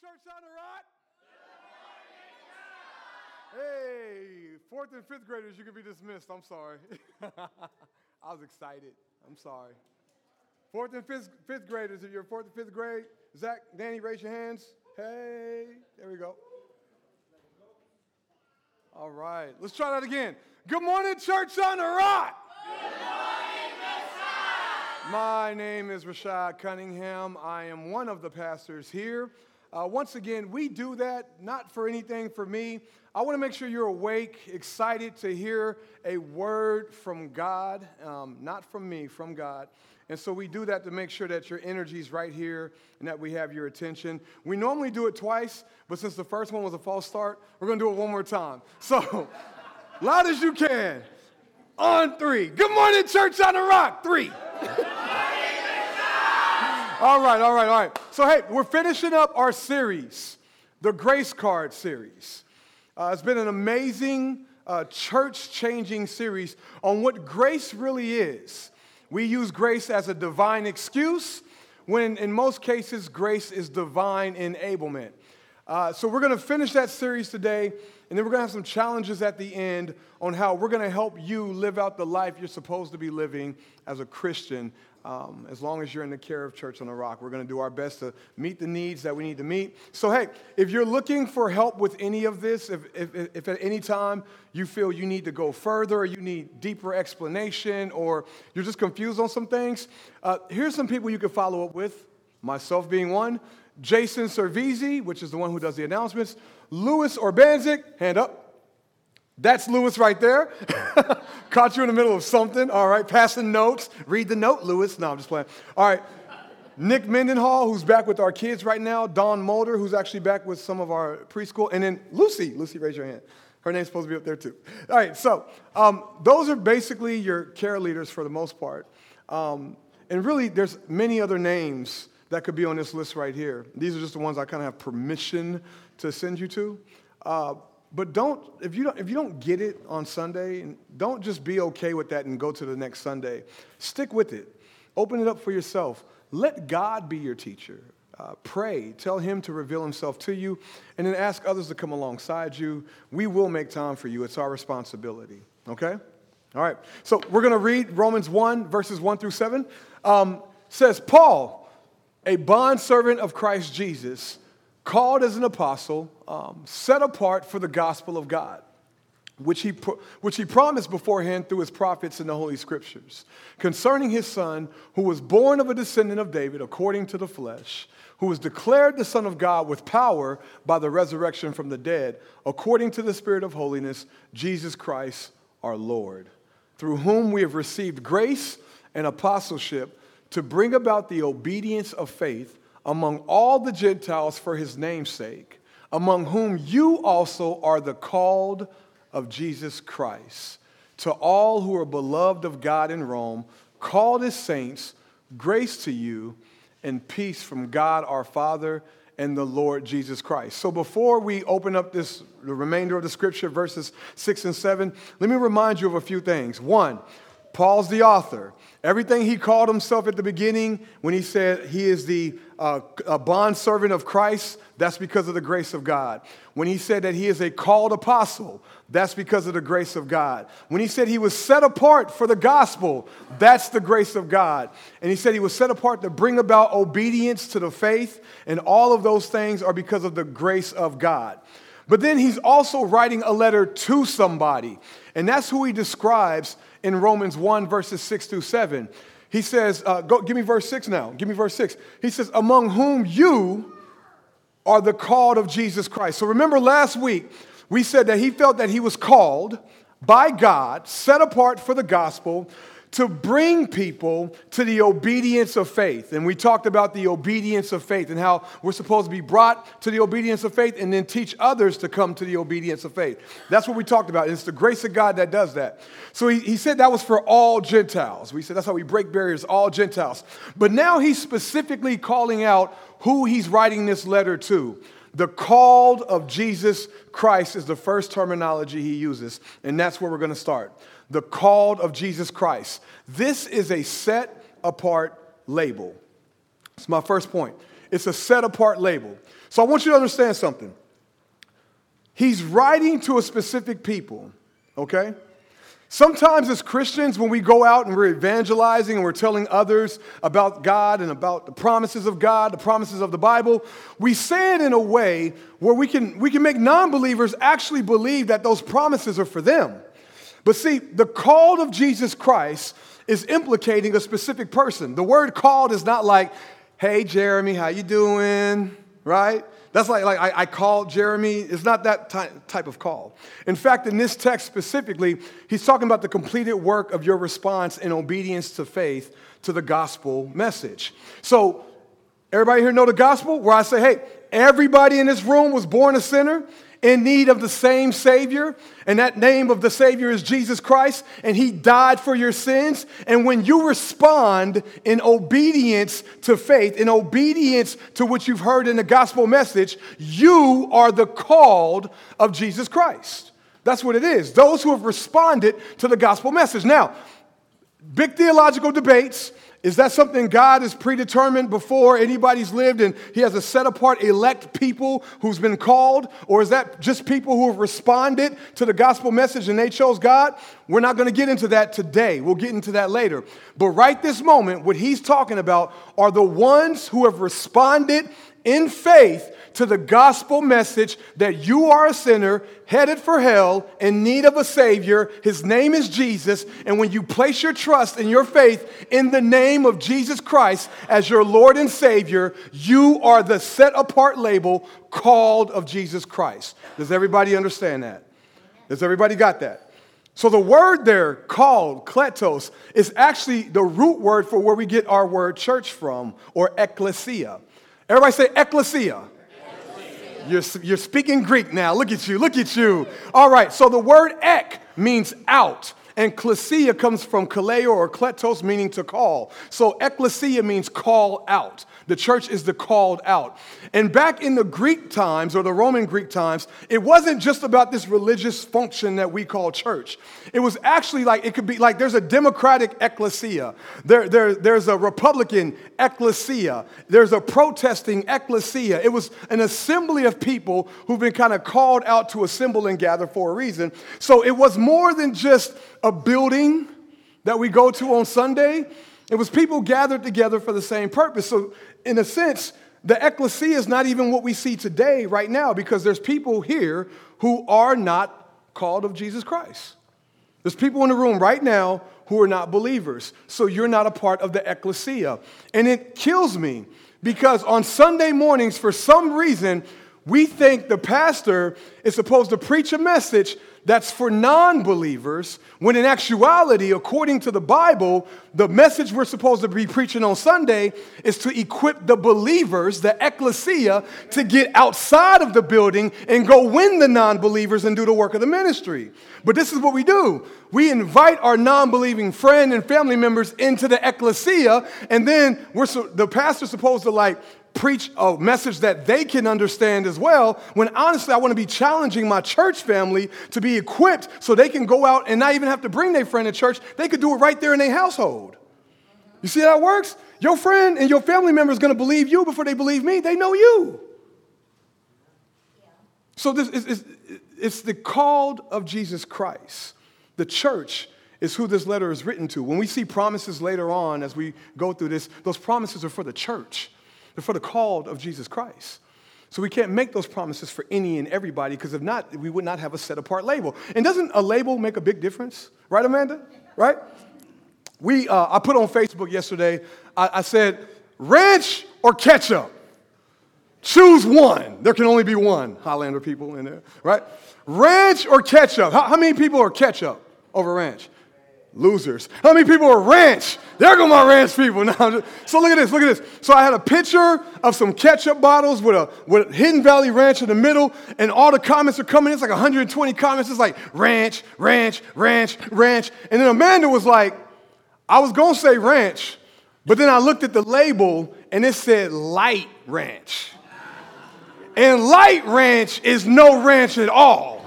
Church on the Rock. Hey, fourth and fifth graders, you can be dismissed. I'm sorry. I was excited. I'm sorry. Fourth and fifth, fifth graders, if you're fourth and fifth grade, Zach, Danny, raise your hands. Hey, there we go. All right, let's try that again. Good morning, Church on the Rock. My name is Rashad Cunningham. I am one of the pastors here. Uh, once again, we do that not for anything for me. I want to make sure you're awake, excited to hear a word from God, um, not from me, from God. And so we do that to make sure that your energy is right here and that we have your attention. We normally do it twice, but since the first one was a false start, we're going to do it one more time. So, loud as you can. On three. Good morning, Church on the Rock. Three. all right, all right, all right. So, hey, we're finishing up our series, the Grace Card series. Uh, it's been an amazing, uh, church changing series on what grace really is. We use grace as a divine excuse, when in most cases, grace is divine enablement. Uh, so, we're going to finish that series today, and then we're going to have some challenges at the end on how we're going to help you live out the life you're supposed to be living as a Christian um, as long as you're in the care of Church on the Rock. We're going to do our best to meet the needs that we need to meet. So, hey, if you're looking for help with any of this, if, if, if at any time you feel you need to go further you need deeper explanation or you're just confused on some things, uh, here's some people you can follow up with, myself being one. Jason Servizi, which is the one who does the announcements. Louis Orbanzik, hand up. That's Lewis right there. Caught you in the middle of something. All right, passing notes. Read the note, Lewis. No, I'm just playing. All right. Nick Mendenhall, who's back with our kids right now. Don Mulder, who's actually back with some of our preschool. And then Lucy. Lucy, raise your hand. Her name's supposed to be up there too. All right, so um, those are basically your care leaders for the most part. Um, and really, there's many other names that could be on this list right here. These are just the ones I kind of have permission to send you to. Uh, but don't if you don't if you don't get it on Sunday, don't just be okay with that and go to the next Sunday. Stick with it. Open it up for yourself. Let God be your teacher. Uh, pray. Tell Him to reveal Himself to you, and then ask others to come alongside you. We will make time for you. It's our responsibility. Okay. All right. So we're going to read Romans 1, verses 1 through 7. Um, says, Paul, a bondservant of Christ Jesus called as an apostle, um, set apart for the gospel of God, which he, which he promised beforehand through his prophets in the Holy Scriptures, concerning his son, who was born of a descendant of David according to the flesh, who was declared the Son of God with power by the resurrection from the dead, according to the Spirit of holiness, Jesus Christ our Lord, through whom we have received grace and apostleship to bring about the obedience of faith among all the Gentiles for his name's sake, among whom you also are the called of Jesus Christ. To all who are beloved of God in Rome, called as saints, grace to you and peace from God our Father and the Lord Jesus Christ. So before we open up this the remainder of the scripture verses 6 and 7, let me remind you of a few things. One, Paul's the author. Everything he called himself at the beginning when he said he is the uh, a bondservant of Christ, that's because of the grace of God. When he said that he is a called apostle, that's because of the grace of God. When he said he was set apart for the gospel, that's the grace of God. And he said he was set apart to bring about obedience to the faith, and all of those things are because of the grace of God. But then he's also writing a letter to somebody, and that's who he describes in Romans 1, verses 6 through 7. He says, uh, go, give me verse 6 now. Give me verse 6. He says, Among whom you are the called of Jesus Christ. So remember last week, we said that he felt that he was called by God, set apart for the gospel, to bring people to the obedience of faith. And we talked about the obedience of faith and how we're supposed to be brought to the obedience of faith and then teach others to come to the obedience of faith. That's what we talked about. It's the grace of God that does that. So he, he said that was for all Gentiles. We said that's how we break barriers, all Gentiles. But now he's specifically calling out who he's writing this letter to. The called of Jesus Christ is the first terminology he uses, and that's where we're going to start the called of Jesus Christ. This is a set apart label. It's my first point. It's a set apart label. So I want you to understand something. He's writing to a specific people, okay? Sometimes, as Christians, when we go out and we're evangelizing and we're telling others about God and about the promises of God, the promises of the Bible, we say it in a way where we can, we can make non believers actually believe that those promises are for them. But see, the call of Jesus Christ is implicating a specific person. The word called is not like, hey, Jeremy, how you doing? Right? That's like, like I, I called Jeremy. It's not that ty- type of call. In fact, in this text specifically, he's talking about the completed work of your response in obedience to faith to the gospel message. So, everybody here know the gospel? Where I say, hey, everybody in this room was born a sinner in need of the same Savior, and that name of the Savior is Jesus Christ, and He died for your sins. And when you respond in obedience to faith, in obedience to what you've heard in the gospel message, you are the called of Jesus Christ. That's what it is. Those who have responded to the gospel message. Now, big theological debates is that something God has predetermined before anybody's lived and He has a set apart elect people who's been called? Or is that just people who have responded to the gospel message and they chose God? We're not going to get into that today. We'll get into that later. But right this moment, what He's talking about are the ones who have responded in faith to the gospel message that you are a sinner headed for hell in need of a Savior. His name is Jesus. And when you place your trust and your faith in the name of Jesus Christ as your Lord and Savior, you are the set apart label called of Jesus Christ. Does everybody understand that? Does everybody got that? So the word there, called, kletos, is actually the root word for where we get our word church from, or ecclesia. Everybody say ecclesia. You're, you're speaking Greek now. Look at you. Look at you. All right. So the word ek means out. And klesia comes from kaleo or kletos, meaning to call. So ecclesia means call out. The church is the called out. And back in the Greek times or the Roman Greek times, it wasn't just about this religious function that we call church. It was actually like, it could be like there's a democratic ecclesia, there, there, there's a republican ecclesia, there's a protesting ecclesia. It was an assembly of people who've been kind of called out to assemble and gather for a reason. So it was more than just a building that we go to on Sunday. It was people gathered together for the same purpose. So in a sense, the ecclesia is not even what we see today, right now, because there's people here who are not called of Jesus Christ. There's people in the room right now who are not believers. So you're not a part of the ecclesia. And it kills me because on Sunday mornings, for some reason, we think the pastor is supposed to preach a message that's for non believers, when in actuality, according to the Bible, the message we're supposed to be preaching on Sunday is to equip the believers, the ecclesia, to get outside of the building and go win the non believers and do the work of the ministry. But this is what we do we invite our non believing friend and family members into the ecclesia, and then we're the pastor's supposed to like preach a message that they can understand as well, when honestly, I want to be challenging my church family to be equipped so they can go out and not even have to bring their friend to church. They could do it right there in their household. You see how works? Your friend and your family member is going to believe you before they believe me. They know you. So this is, is it's the called of Jesus Christ. The church is who this letter is written to. When we see promises later on as we go through this, those promises are for the church. They're for the called of Jesus Christ. So we can't make those promises for any and everybody because if not, we would not have a set apart label. And doesn't a label make a big difference? Right, Amanda? Right? We, uh, I put on Facebook yesterday, I, I said, ranch or ketchup? Choose one. There can only be one. Highlander people in there, right? Ranch or ketchup? How, how many people are ketchup over ranch? Losers. How many people are ranch? There go my ranch people. Now, so look at this, look at this. So I had a picture of some ketchup bottles with a with Hidden Valley Ranch in the middle, and all the comments are coming. It's like 120 comments. It's like ranch, ranch, ranch, ranch. And then Amanda was like, I was gonna say ranch, but then I looked at the label and it said light ranch. And light ranch is no ranch at all.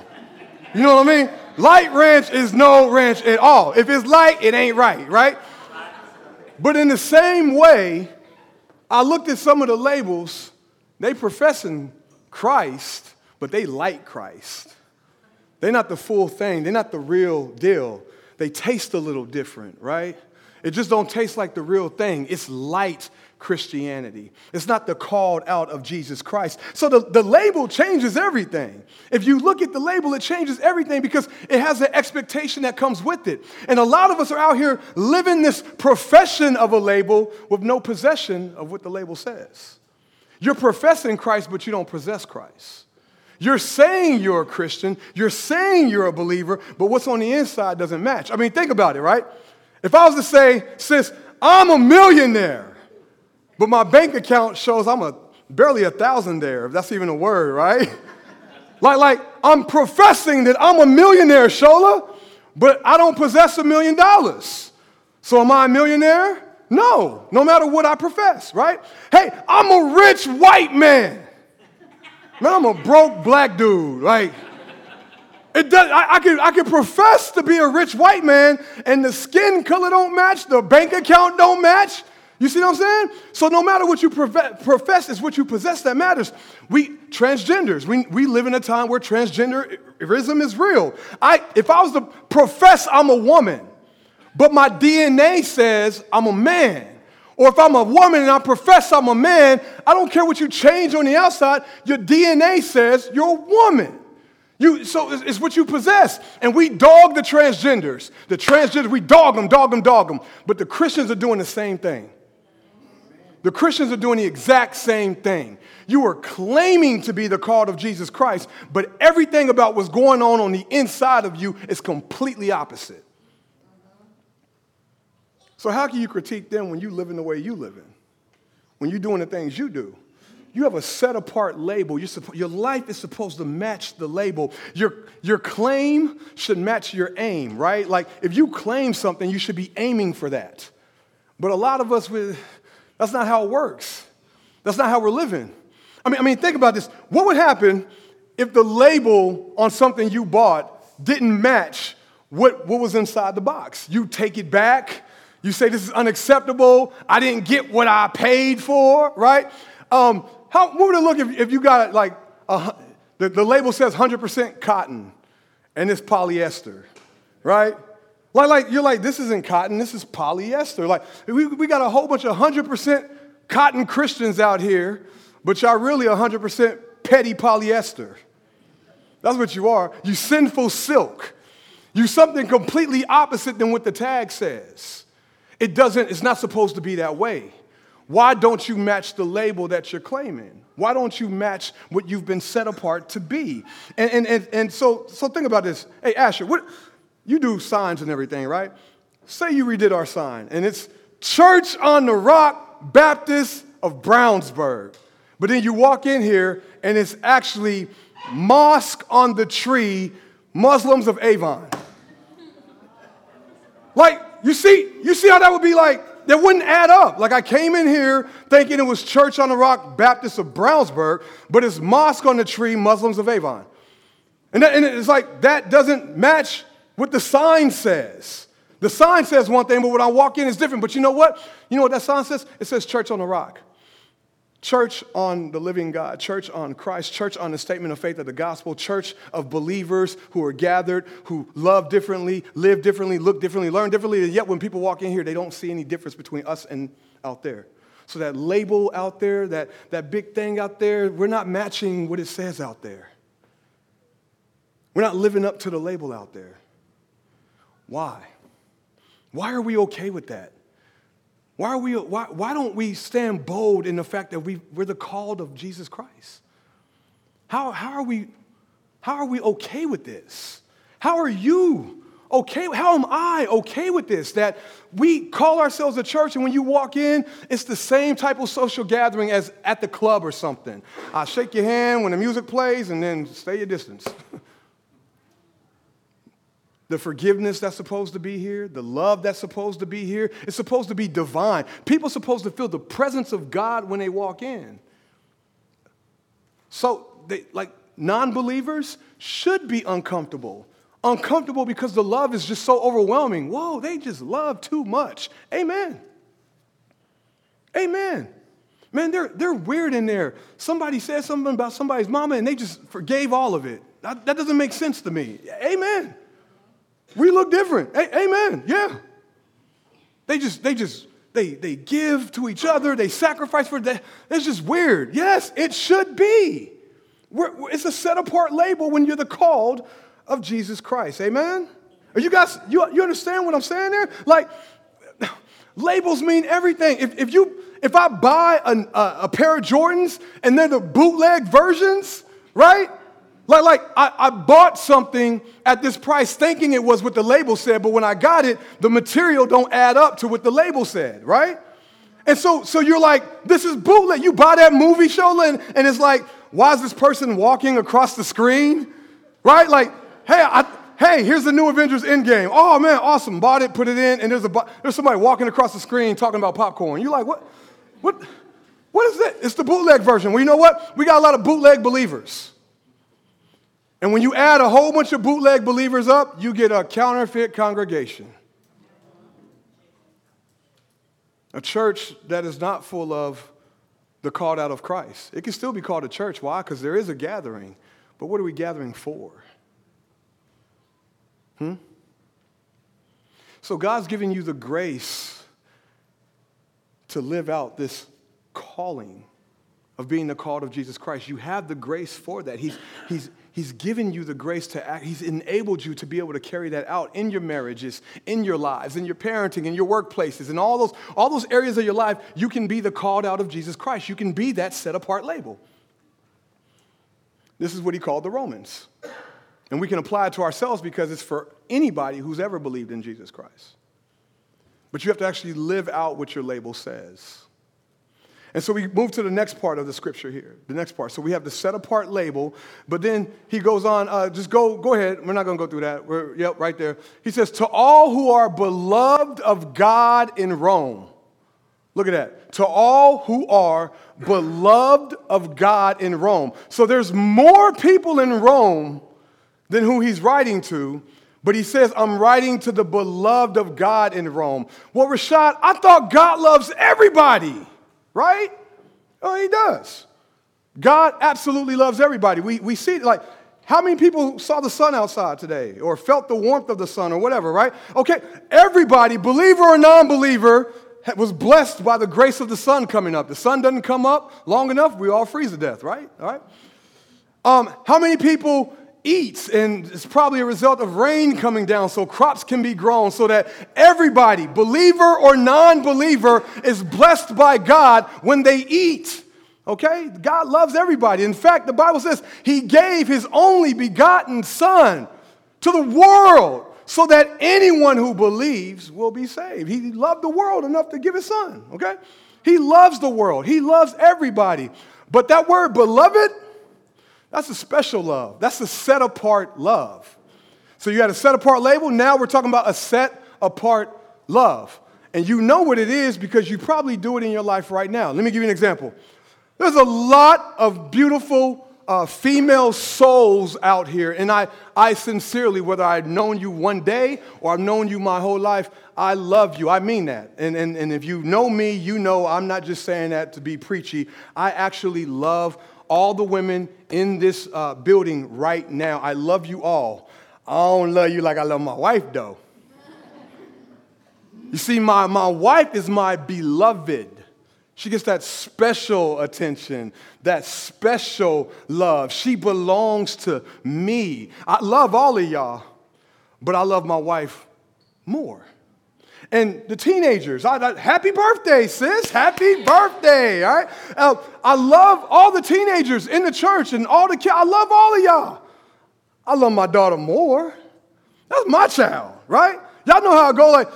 You know what I mean? Light ranch is no ranch at all. If it's light, it ain't right, right? But in the same way, I looked at some of the labels, they professing Christ, but they like Christ. They're not the full thing, they're not the real deal. They taste a little different, right? It just don't taste like the real thing. It's light Christianity. It's not the called out of Jesus Christ. So the, the label changes everything. If you look at the label, it changes everything because it has an expectation that comes with it. And a lot of us are out here living this profession of a label with no possession of what the label says. You're professing Christ, but you don't possess Christ. You're saying you're a Christian, you're saying you're a believer, but what's on the inside doesn't match. I mean, think about it, right? If I was to say, sis, I'm a millionaire, but my bank account shows I'm a barely a thousand there, if that's even a word, right? like, like I'm professing that I'm a millionaire, Shola, but I don't possess a million dollars. So am I a millionaire? No, no matter what I profess, right? Hey, I'm a rich white man. Man, I'm a broke black dude. Like, it does, I, I, can, I can profess to be a rich white man, and the skin color don't match, the bank account don't match, you see what I'm saying? So no matter what you profess, it's what you possess that matters. We transgenders, we, we live in a time where transgenderism is real. I, if I was to profess I'm a woman, but my DNA says I'm a man, or if I'm a woman and I profess I'm a man, I don't care what you change on the outside, your DNA says you're a woman. You, so it's, it's, what you possess. And we dog the transgenders. The transgenders, we dog them, dog them, dog them. But the Christians are doing the same thing. The Christians are doing the exact same thing. You are claiming to be the called of Jesus Christ, but everything about what's going on on the inside of you is completely opposite. So, how can you critique them when you live in the way you live in? When you're doing the things you do? You have a set apart label. your life is supposed to match the label. Your, your claim should match your aim, right? Like, if you claim something, you should be aiming for that. But a lot of us, with that's not how it works. That's not how we're living. I mean, I mean, think about this. What would happen if the label on something you bought didn't match what, what was inside the box? You take it back. You say, This is unacceptable. I didn't get what I paid for, right? Um, how, what would it look if, if you got like a, the, the label says 100% cotton and it's polyester, right? Like, like you're like, this isn't cotton, this is polyester. Like, we, we got a whole bunch of 100% cotton Christians out here, but y'all really 100% petty polyester. That's what you are. You sinful silk. You something completely opposite than what the tag says. It doesn't, it's not supposed to be that way. Why don't you match the label that you're claiming? Why don't you match what you've been set apart to be? And, and, and, and so, so think about this. Hey, Asher, what, you do signs and everything, right? Say you redid our sign, and it's Church on the Rock Baptist of Brownsburg. But then you walk in here, and it's actually Mosque on the Tree, Muslims of Avon. Like, you see, you see how that would be like, that wouldn't add up. Like I came in here thinking it was Church on the Rock Baptist of Brownsburg, but it's Mosque on the Tree, Muslims of Avon. And, that, and it's like, that doesn't match what the sign says. The sign says one thing, but when I walk in, it's different. But you know what? You know what that sign says? It says church on the rock. Church on the living God, church on Christ, church on the statement of faith of the gospel, church of believers who are gathered, who love differently, live differently, look differently, learn differently. And yet, when people walk in here, they don't see any difference between us and out there. So, that label out there, that, that big thing out there, we're not matching what it says out there. We're not living up to the label out there. Why? Why are we okay with that? Why, are we, why, why don't we stand bold in the fact that we, we're the called of Jesus Christ? How, how, are we, how are we okay with this? How are you okay? How am I okay with this? That we call ourselves a church, and when you walk in, it's the same type of social gathering as at the club or something. I shake your hand when the music plays, and then stay your distance. the forgiveness that's supposed to be here, the love that's supposed to be here. It's supposed to be divine. People are supposed to feel the presence of God when they walk in. So, they, like non believers should be uncomfortable. Uncomfortable because the love is just so overwhelming. Whoa, they just love too much. Amen. Amen. Man, they're, they're weird in there. Somebody said something about somebody's mama and they just forgave all of it. That, that doesn't make sense to me. Amen. We look different. A- amen. Yeah. They just, they just, they, they give to each other. They sacrifice for that. It's just weird. Yes, it should be. We're, it's a set apart label when you're the called of Jesus Christ. Amen. Are you guys, you, you understand what I'm saying there? Like, labels mean everything. If, if you, if I buy a, a, a pair of Jordans and they're the bootleg versions, right? Like, like I, I, bought something at this price thinking it was what the label said, but when I got it, the material don't add up to what the label said, right? And so, so you're like, this is bootleg. You buy that movie show and, and it's like, why is this person walking across the screen? Right? Like, hey, I, hey, here's the new Avengers Endgame. Oh man, awesome. Bought it, put it in, and there's, a, there's somebody walking across the screen talking about popcorn. You're like, what? What, what is that? It's the bootleg version. Well, you know what? We got a lot of bootleg believers. And when you add a whole bunch of bootleg believers up, you get a counterfeit congregation. A church that is not full of the called out of Christ. It can still be called a church. Why? Because there is a gathering. But what are we gathering for? Hmm? So God's giving you the grace to live out this calling of being the called of Jesus Christ. You have the grace for that. He's, he's, he's given you the grace to act. He's enabled you to be able to carry that out in your marriages, in your lives, in your parenting, in your workplaces, in all those, all those areas of your life. You can be the called out of Jesus Christ. You can be that set apart label. This is what he called the Romans. And we can apply it to ourselves because it's for anybody who's ever believed in Jesus Christ. But you have to actually live out what your label says. And so we move to the next part of the scripture here. The next part. So we have the set apart label, but then he goes on. Uh, just go, go ahead. We're not going to go through that. We're, yep, right there. He says, "To all who are beloved of God in Rome." Look at that. To all who are beloved of God in Rome. So there's more people in Rome than who he's writing to, but he says, I'm writing to the beloved of God in Rome. Well, Rashad, I thought God loves everybody, right? Oh, he does. God absolutely loves everybody. We, we see, like, how many people saw the sun outside today or felt the warmth of the sun or whatever, right? Okay, everybody, believer or non believer, was blessed by the grace of the sun coming up. The sun doesn't come up long enough, we all freeze to death, right? All right. Um, how many people eats, and it's probably a result of rain coming down so crops can be grown, so that everybody, believer or non believer, is blessed by God when they eat. Okay? God loves everybody. In fact, the Bible says He gave His only begotten Son to the world so that anyone who believes will be saved. He loved the world enough to give His Son. Okay? He loves the world, He loves everybody. But that word, beloved, that's a special love. That's a set apart love. So you had a set apart label. Now we're talking about a set apart love. And you know what it is because you probably do it in your life right now. Let me give you an example. There's a lot of beautiful uh, female souls out here, and I, I sincerely, whether I've known you one day or I've known you my whole life, I love you. I mean that. And, and, and if you know me, you know I'm not just saying that to be preachy. I actually love all the women in this uh, building right now. I love you all. I don't love you like I love my wife, though. You see, my, my wife is my beloved. She gets that special attention, that special love. She belongs to me. I love all of y'all, but I love my wife more. And the teenagers, I, I, happy birthday, sis. Happy birthday. All right. Uh, I love all the teenagers in the church and all the kids. I love all of y'all. I love my daughter more. That's my child, right? Y'all know how I go. Like,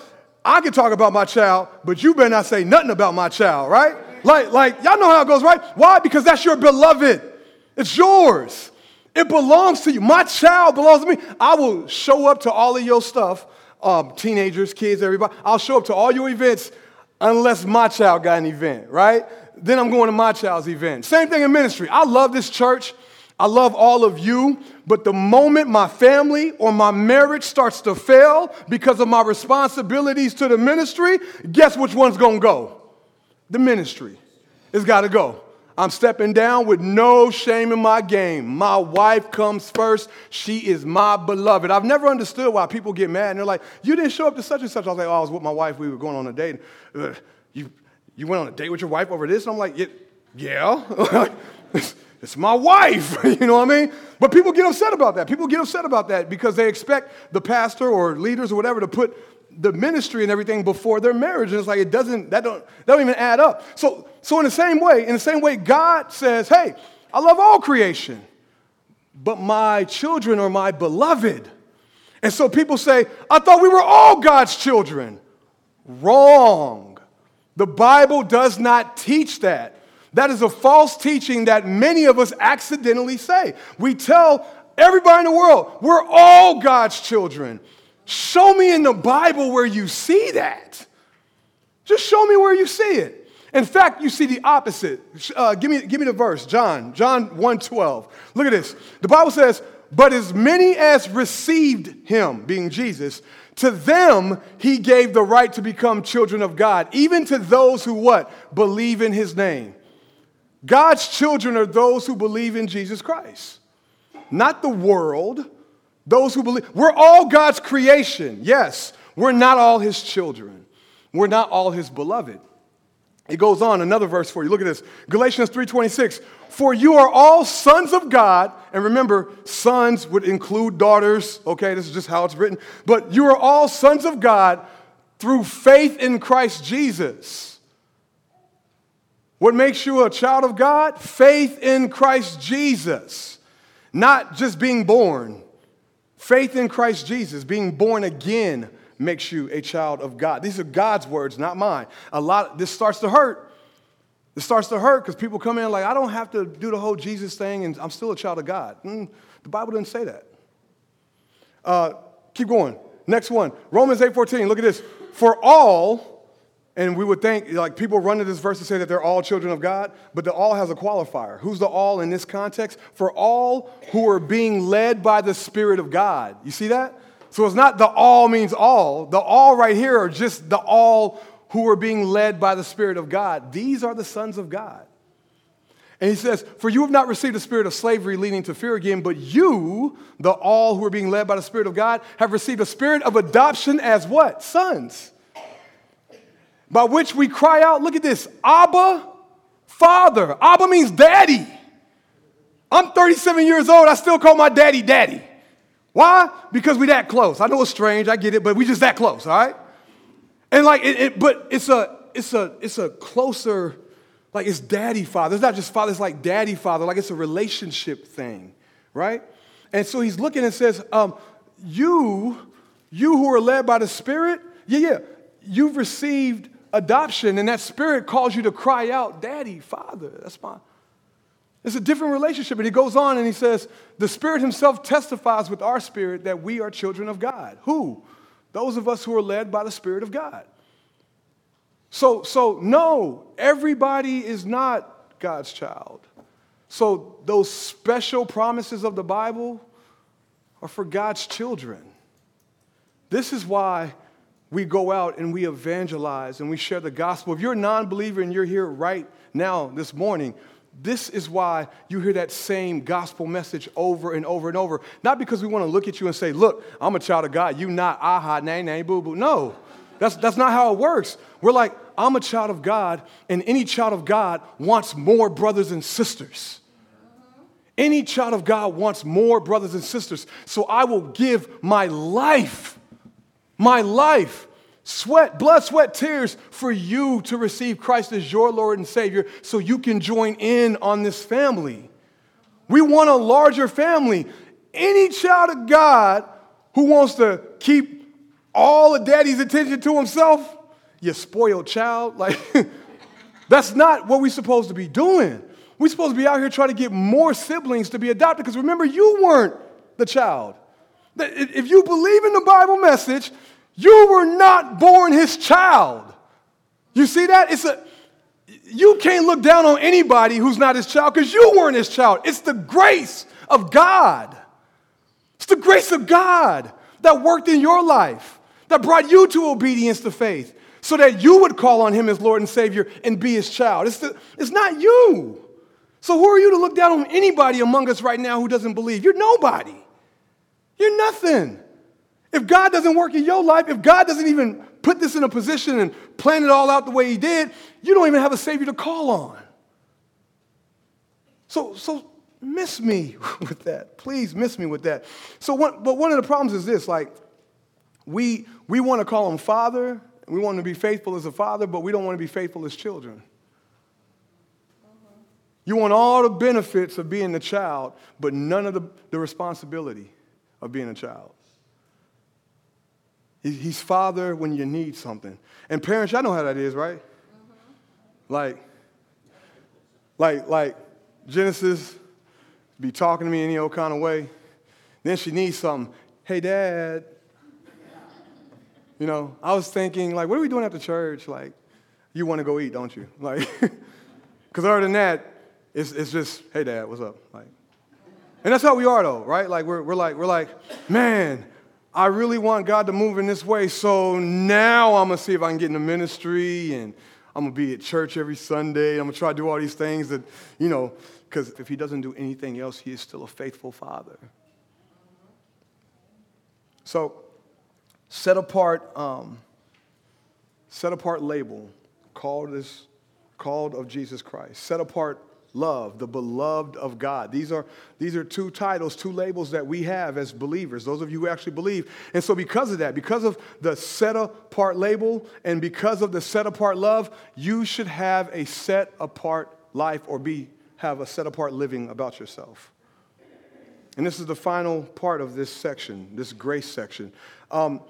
I can talk about my child, but you better not say nothing about my child, right? Like, like y'all know how it goes, right? Why? Because that's your beloved. It's yours. It belongs to you. My child belongs to me. I will show up to all of your stuff um, teenagers, kids, everybody. I'll show up to all your events unless my child got an event, right? Then I'm going to my child's event. Same thing in ministry. I love this church. I love all of you, but the moment my family or my marriage starts to fail because of my responsibilities to the ministry, guess which one's gonna go? The ministry. It's got to go. I'm stepping down with no shame in my game. My wife comes first. She is my beloved. I've never understood why people get mad and they're like, You didn't show up to such and such. I was like, Oh, I was with my wife. We were going on a date. You, you went on a date with your wife over this? And I'm like, Yeah. it's my wife. you know what I mean? But people get upset about that. People get upset about that because they expect the pastor or leaders or whatever to put the ministry and everything before their marriage. And it's like it doesn't, that don't, that don't even add up. So, so in the same way, in the same way, God says, hey, I love all creation, but my children are my beloved. And so people say, I thought we were all God's children. Wrong. The Bible does not teach that. That is a false teaching that many of us accidentally say. We tell everybody in the world, we're all God's children. Show me in the Bible where you see that. Just show me where you see it. In fact, you see the opposite. Uh, give, me, give me the verse, John, John 1.12. Look at this. The Bible says, but as many as received him, being Jesus, to them he gave the right to become children of God, even to those who what? Believe in his name. God's children are those who believe in Jesus Christ, not the world, those who believe, we're all God's creation. Yes, we're not all his children. We're not all his beloved. It goes on, another verse for you. Look at this. Galatians 3:26. For you are all sons of God, and remember, sons would include daughters. Okay, this is just how it's written. But you are all sons of God through faith in Christ Jesus. What makes you a child of God? Faith in Christ Jesus. Not just being born. Faith in Christ Jesus, being born again, makes you a child of God. These are God's words, not mine. A lot, this starts to hurt. This starts to hurt because people come in like, I don't have to do the whole Jesus thing and I'm still a child of God. Mm, the Bible didn't say that. Uh, keep going. Next one. Romans 8:14. Look at this. For all and we would think, like, people run to this verse to say that they're all children of God, but the all has a qualifier. Who's the all in this context? For all who are being led by the Spirit of God. You see that? So it's not the all means all. The all right here are just the all who are being led by the Spirit of God. These are the sons of God. And he says, For you have not received a spirit of slavery leading to fear again, but you, the all who are being led by the Spirit of God, have received a spirit of adoption as what? Sons by which we cry out, look at this, Abba, Father. Abba means daddy. I'm 37 years old, I still call my daddy daddy. Why? Because we're that close. I know it's strange, I get it, but we just that close, all right? And like, it, it, but it's a, it's a, it's a closer, like it's daddy father. It's not just father, it's like daddy father, like it's a relationship thing, right? And so he's looking and says, um, you, you who are led by the Spirit, yeah, yeah, you've received adoption, and that spirit calls you to cry out, Daddy, Father. That's my. It's a different relationship. And he goes on and he says, The Spirit Himself testifies with our spirit that we are children of God. Who? Those of us who are led by the Spirit of God. So, so no, everybody is not God's child. So those special promises of the Bible are for God's children. This is why we go out and we evangelize and we share the gospel. If you're a non believer and you're here right now this morning, this is why you hear that same gospel message over and over and over. Not because we want to look at you and say, Look, I'm a child of God. You not ah, aha, nay, nay, boo, boo. No, that's, that's not how it works. We're like, I'm a child of God, and any child of God wants more brothers and sisters. Any child of God wants more brothers and sisters. So I will give my life my life, sweat, blood, sweat, tears for you to receive Christ as your Lord and Savior so you can join in on this family. We want a larger family. Any child of God who wants to keep all of daddy's attention to himself, you spoiled child. Like, that's not what we're supposed to be doing. We're supposed to be out here trying to get more siblings to be adopted because remember, you weren't the child. If you believe in the Bible message, you were not born his child. You see that? It's a you can't look down on anybody who's not his child because you weren't his child. It's the grace of God. It's the grace of God that worked in your life, that brought you to obedience to faith. so that you would call on him as Lord and Savior and be his child. It's, the, it's not you. So, who are you to look down on anybody among us right now who doesn't believe? You're nobody. You're nothing. If God doesn't work in your life, if God doesn't even put this in a position and plan it all out the way He did, you don't even have a Savior to call on. So, so miss me with that. Please miss me with that. So, what, but one of the problems is this like, we, we want to call him Father, we want to be faithful as a father, but we don't want to be faithful as children. You want all the benefits of being a child, but none of the, the responsibility of being a child. He's father when you need something. And parents, y'all know how that is, right? Mm-hmm. Like, like, like Genesis be talking to me any old kind of way. Then she needs something. Hey, dad. You know, I was thinking, like, what are we doing after church? Like, you want to go eat, don't you? Like, because other than that, it's, it's just, hey, dad, what's up? Like, and that's how we are, though, right? Like, we're, we're like, we're like, man, I really want God to move in this way. So now I'm to see if I can get in the ministry and I'm to be at church every Sunday. I'm to try to do all these things that, you know, because if he doesn't do anything else, he is still a faithful father. So, set apart, um, set apart label called is called of Jesus Christ. Set apart love, the beloved of God. These are, these are two titles, two labels that we have as believers, those of you who actually believe. And so, because of that, because of the set apart label and because of the set apart love, you should have a set apart life or be, have a set apart living about yourself. And this is the final part of this section, this grace section. Um,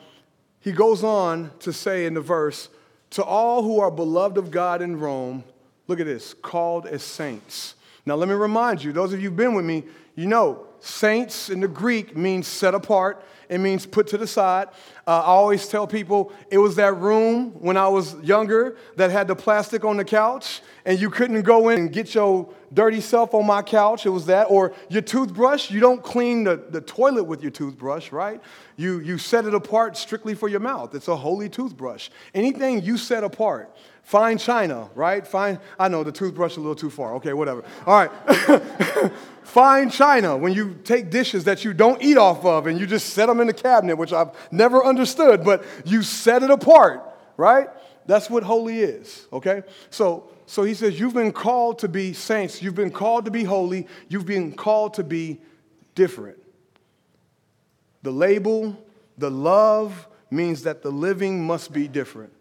he goes on to say in the verse, To all who are beloved of God in Rome, Look at this called as saints. Now, let me remind you, those of you who've been with me, you know, saints in the Greek means set apart, it means put to the side. Uh, I always tell people it was that room when I was younger that had the plastic on the couch, and you couldn't go in and get your dirty self on my couch. It was that. Or your toothbrush, you don't clean the, the toilet with your toothbrush, right? You, you set it apart strictly for your mouth. It's a holy toothbrush. Anything you set apart, Fine china, right? Fine, I know the toothbrush a little too far. Okay, whatever. All right. Fine china, when you take dishes that you don't eat off of and you just set them in the cabinet, which I've never understood, but you set it apart, right? That's what holy is, okay? So, so he says, You've been called to be saints, you've been called to be holy, you've been called to be different. The label, the love means that the living must be different.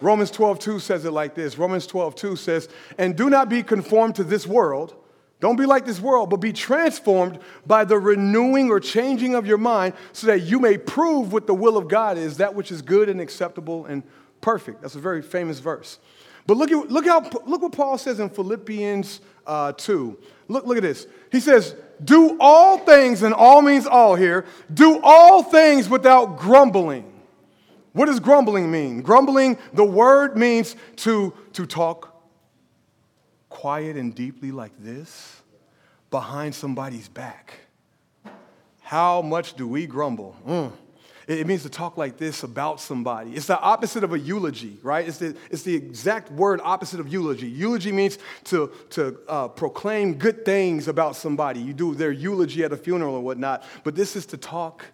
Romans 12, 2 says it like this Romans 12, 2 says, And do not be conformed to this world. Don't be like this world, but be transformed by the renewing or changing of your mind so that you may prove what the will of God is, that which is good and acceptable and perfect. That's a very famous verse. But look, at, look, how, look what Paul says in Philippians uh, 2. Look, look at this. He says, Do all things, and all means all here, do all things without grumbling what does grumbling mean? Grumbling, the word means to, to talk quiet and deeply like this behind somebody's back. How much do we grumble? Mm. It means to talk like this about somebody. It's the opposite of a eulogy, right? It's the, it's the exact word opposite of eulogy. Eulogy means to, to uh, proclaim good things about somebody. You do their eulogy at a funeral or whatnot. But this is to talk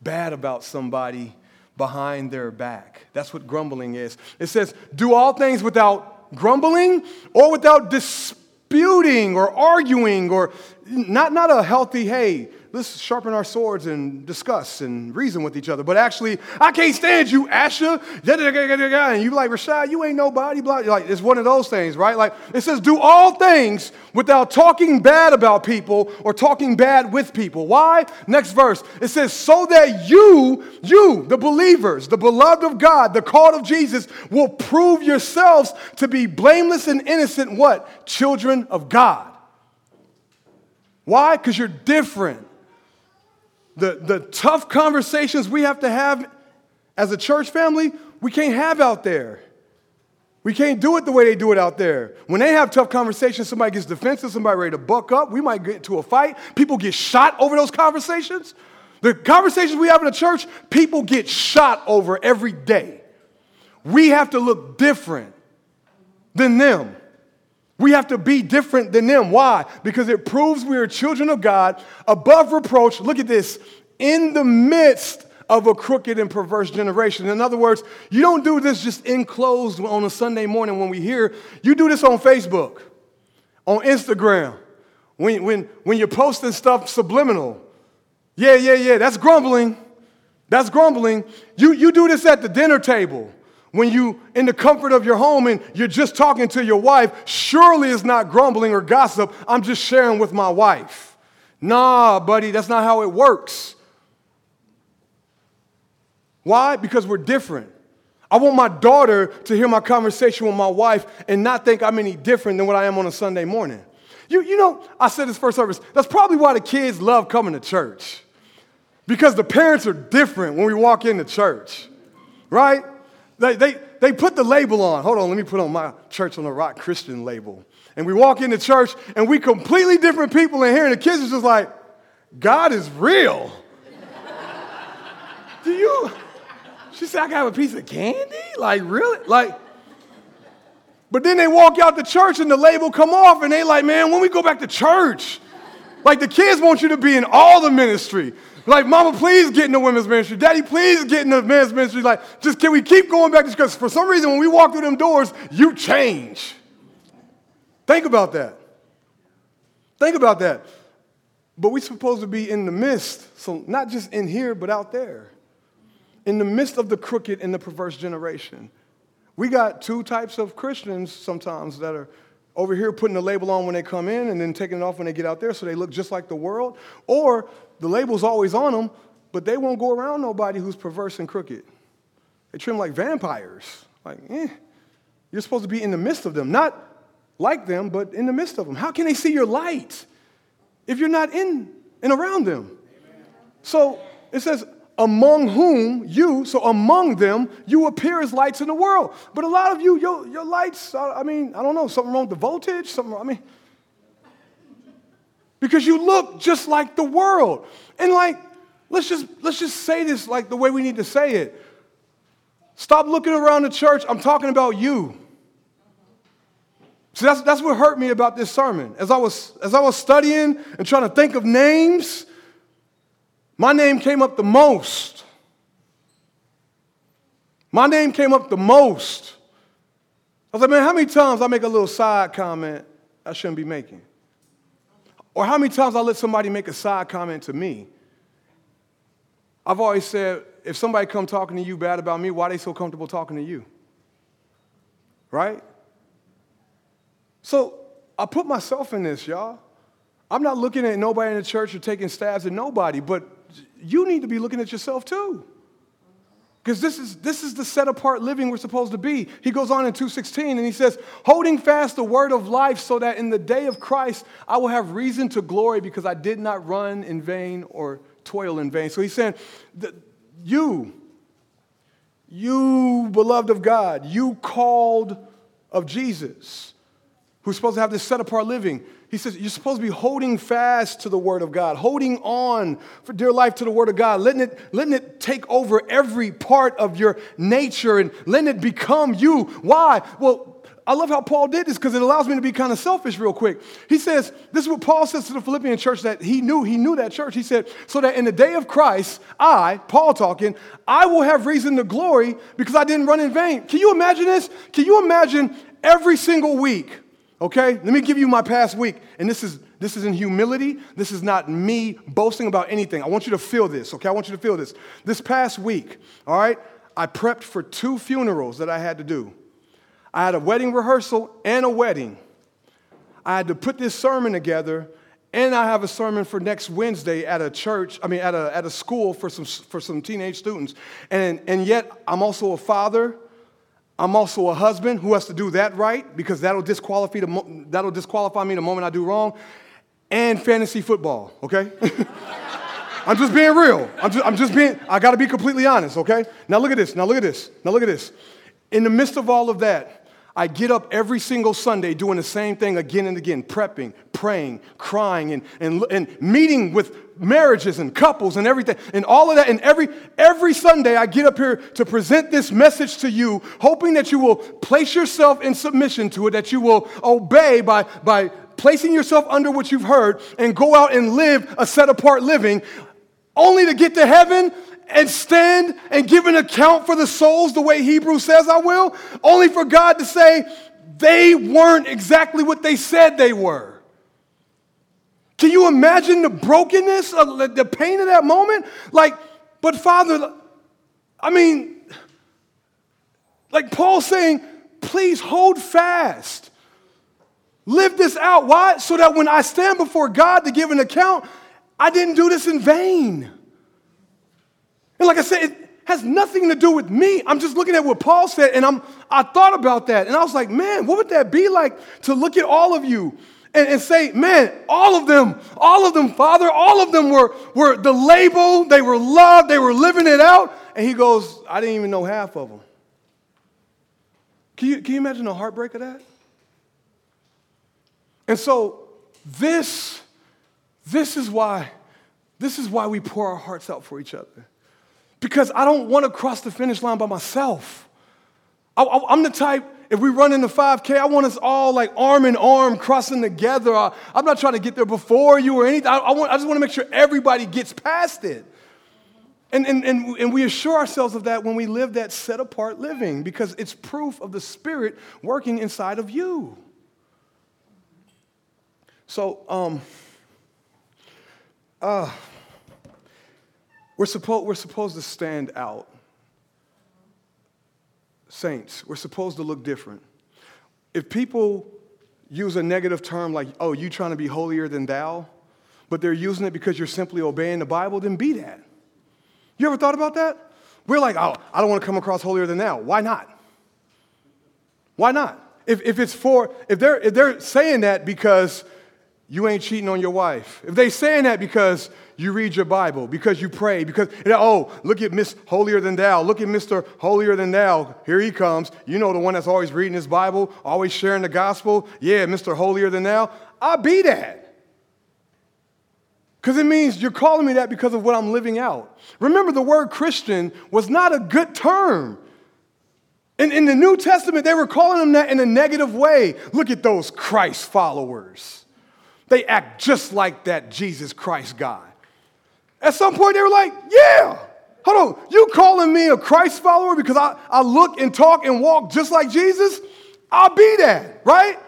bad about somebody behind their back. That's what grumbling is. It says, do all things without grumbling or without disputing or arguing or not, not a healthy, hey, let's sharpen our swords and discuss and reason with each other. But actually, I can't stand you, Asha. And you like, Rashad, you ain't nobody. Like, it's one of those things, right? Like, it says, do all things without talking bad about people or talking bad with people. Why? Next verse. It says, so that you, you, the believers, the beloved of God, the called of Jesus, will prove yourselves to be blameless and innocent, what? Children of God. Why? Because you're different the, the tough conversations we have to have as a church family, we can't have out there. We can't do it the way they do it out there. When they have tough conversations, somebody gets defensive, somebody ready to buck up, we might get into a fight. People get shot over those conversations. The conversations we have in the church, people get shot over every day. we have to look different than them. We have to be different than them. Why? Because it proves we are children of God, above reproach. Look at this in the midst of a crooked and perverse generation. In other words, you don't do this just enclosed on a Sunday morning when we hear. You do this on Facebook, on Instagram, when, when, when you're posting stuff subliminal. Yeah, yeah, yeah, that's grumbling. That's grumbling. You, you do this at the dinner table when you in the comfort of your home and you're just talking to your wife surely it's not grumbling or gossip. I'm just sharing with my wife. Nah buddy that's not how it works. Why? Because we're different. I want my daughter to hear my conversation with my wife and not think i'm any different than what i am on a sunday morning. You, you know i said this first service that's probably why the kids love coming to church. Because the parents are different when we walk into church right they, they, they put the label on. Hold on, let me put on my Church on the Rock Christian label. And we walk into church and we completely different people in here, and the kids are just like, God is real. Do you? She said, I got a piece of candy? Like, really? Like, but then they walk out the church and the label come off, and they like, man, when we go back to church, like the kids want you to be in all the ministry. Like, mama, please get in the women's ministry. Daddy, please get in the men's ministry. Like, just can we keep going back? To because for some reason, when we walk through them doors, you change. Think about that. Think about that. But we're supposed to be in the midst, so not just in here, but out there. In the midst of the crooked and the perverse generation. We got two types of Christians sometimes that are over here putting the label on when they come in and then taking it off when they get out there so they look just like the world. Or the label's always on them, but they won't go around nobody who's perverse and crooked. They treat them like vampires. Like, eh, you're supposed to be in the midst of them, not like them, but in the midst of them. How can they see your light if you're not in and around them? So it says, among whom you, so among them, you appear as lights in the world. But a lot of you, your, your lights, I mean, I don't know, something wrong with the voltage, something, I mean, because you look just like the world. And like, let's just, let's just say this like the way we need to say it. Stop looking around the church. I'm talking about you. So that's, that's what hurt me about this sermon. As I, was, as I was studying and trying to think of names, my name came up the most. My name came up the most. I was like, man, how many times I make a little side comment I shouldn't be making? Or how many times I let somebody make a side comment to me? I've always said, if somebody come talking to you bad about me, why are they so comfortable talking to you? Right? So I put myself in this, y'all. I'm not looking at nobody in the church or taking stabs at nobody, but you need to be looking at yourself too. Because this is, this is the set apart living we're supposed to be. He goes on in 216 and he says, holding fast the word of life so that in the day of Christ I will have reason to glory because I did not run in vain or toil in vain. So he's saying, you, you beloved of God, you called of Jesus, who's supposed to have this set apart living, he says, You're supposed to be holding fast to the Word of God, holding on for dear life to the Word of God, letting it, letting it take over every part of your nature and letting it become you. Why? Well, I love how Paul did this because it allows me to be kind of selfish real quick. He says, This is what Paul says to the Philippian church that he knew. He knew that church. He said, So that in the day of Christ, I, Paul talking, I will have reason to glory because I didn't run in vain. Can you imagine this? Can you imagine every single week? Okay? Let me give you my past week. And this is this is in humility. This is not me boasting about anything. I want you to feel this, okay? I want you to feel this. This past week, all right, I prepped for two funerals that I had to do. I had a wedding rehearsal and a wedding. I had to put this sermon together, and I have a sermon for next Wednesday at a church, I mean, at a, at a school for some, for some teenage students. And, and yet, I'm also a father, I'm also a husband who has to do that right because that'll disqualify, the, that'll disqualify me the moment I do wrong. And fantasy football, okay? I'm just being real. I'm just, I'm just being, I gotta be completely honest, okay? Now look at this, now look at this, now look at this. In the midst of all of that, I get up every single Sunday doing the same thing again and again, prepping, praying, crying, and, and, and meeting with marriages and couples and everything, and all of that. And every, every Sunday, I get up here to present this message to you, hoping that you will place yourself in submission to it, that you will obey by, by placing yourself under what you've heard, and go out and live a set apart living, only to get to heaven and stand and give an account for the souls the way Hebrews says I will, only for God to say they weren't exactly what they said they were. Can you imagine the brokenness, of the pain of that moment? Like, but Father, I mean, like Paul saying, please hold fast. Live this out. Why? So that when I stand before God to give an account, I didn't do this in vain. And like I said, it has nothing to do with me. I'm just looking at what Paul said, and I'm, I thought about that. And I was like, man, what would that be like to look at all of you and, and say, man, all of them, all of them, Father, all of them were, were the label, they were loved, they were living it out. And he goes, I didn't even know half of them. Can you, can you imagine the heartbreak of that? And so this, this is why, this is why we pour our hearts out for each other because I don't want to cross the finish line by myself. I, am the type, if we run into 5K, I want us all like arm in arm crossing together. I, am not trying to get there before you or anything. I, I, want, I just want to make sure everybody gets past it. And, and, and, and we assure ourselves of that when we live that set apart living because it's proof of the Spirit working inside of you. So, um, uh, we're, supposed, we're supposed to stand out. Saints, we're supposed to look different. If people use a negative term like, oh, you trying to be holier than thou, but they're using it because you're simply obeying the Bible, then be that. You ever thought about that? We're like, oh, I don't want to come across holier than thou. Why not? Why not? If, if it's for, if they're, if they're saying that because you ain't cheating on your wife, if they saying that because you read your Bible, because you pray, because, oh, look at Miss Holier Than Thou, look at Mr. Holier Than Thou, here he comes. You know the one that's always reading his Bible, always sharing the gospel. Yeah, Mr. Holier Than Thou. I'll be that. Because it means you're calling me that because of what I'm living out. Remember, the word Christian was not a good term. In, in the New Testament, they were calling them that in a negative way. Look at those Christ followers. They act just like that Jesus Christ guy. At some point, they were like, Yeah, hold on, you calling me a Christ follower because I, I look and talk and walk just like Jesus? I'll be that, right?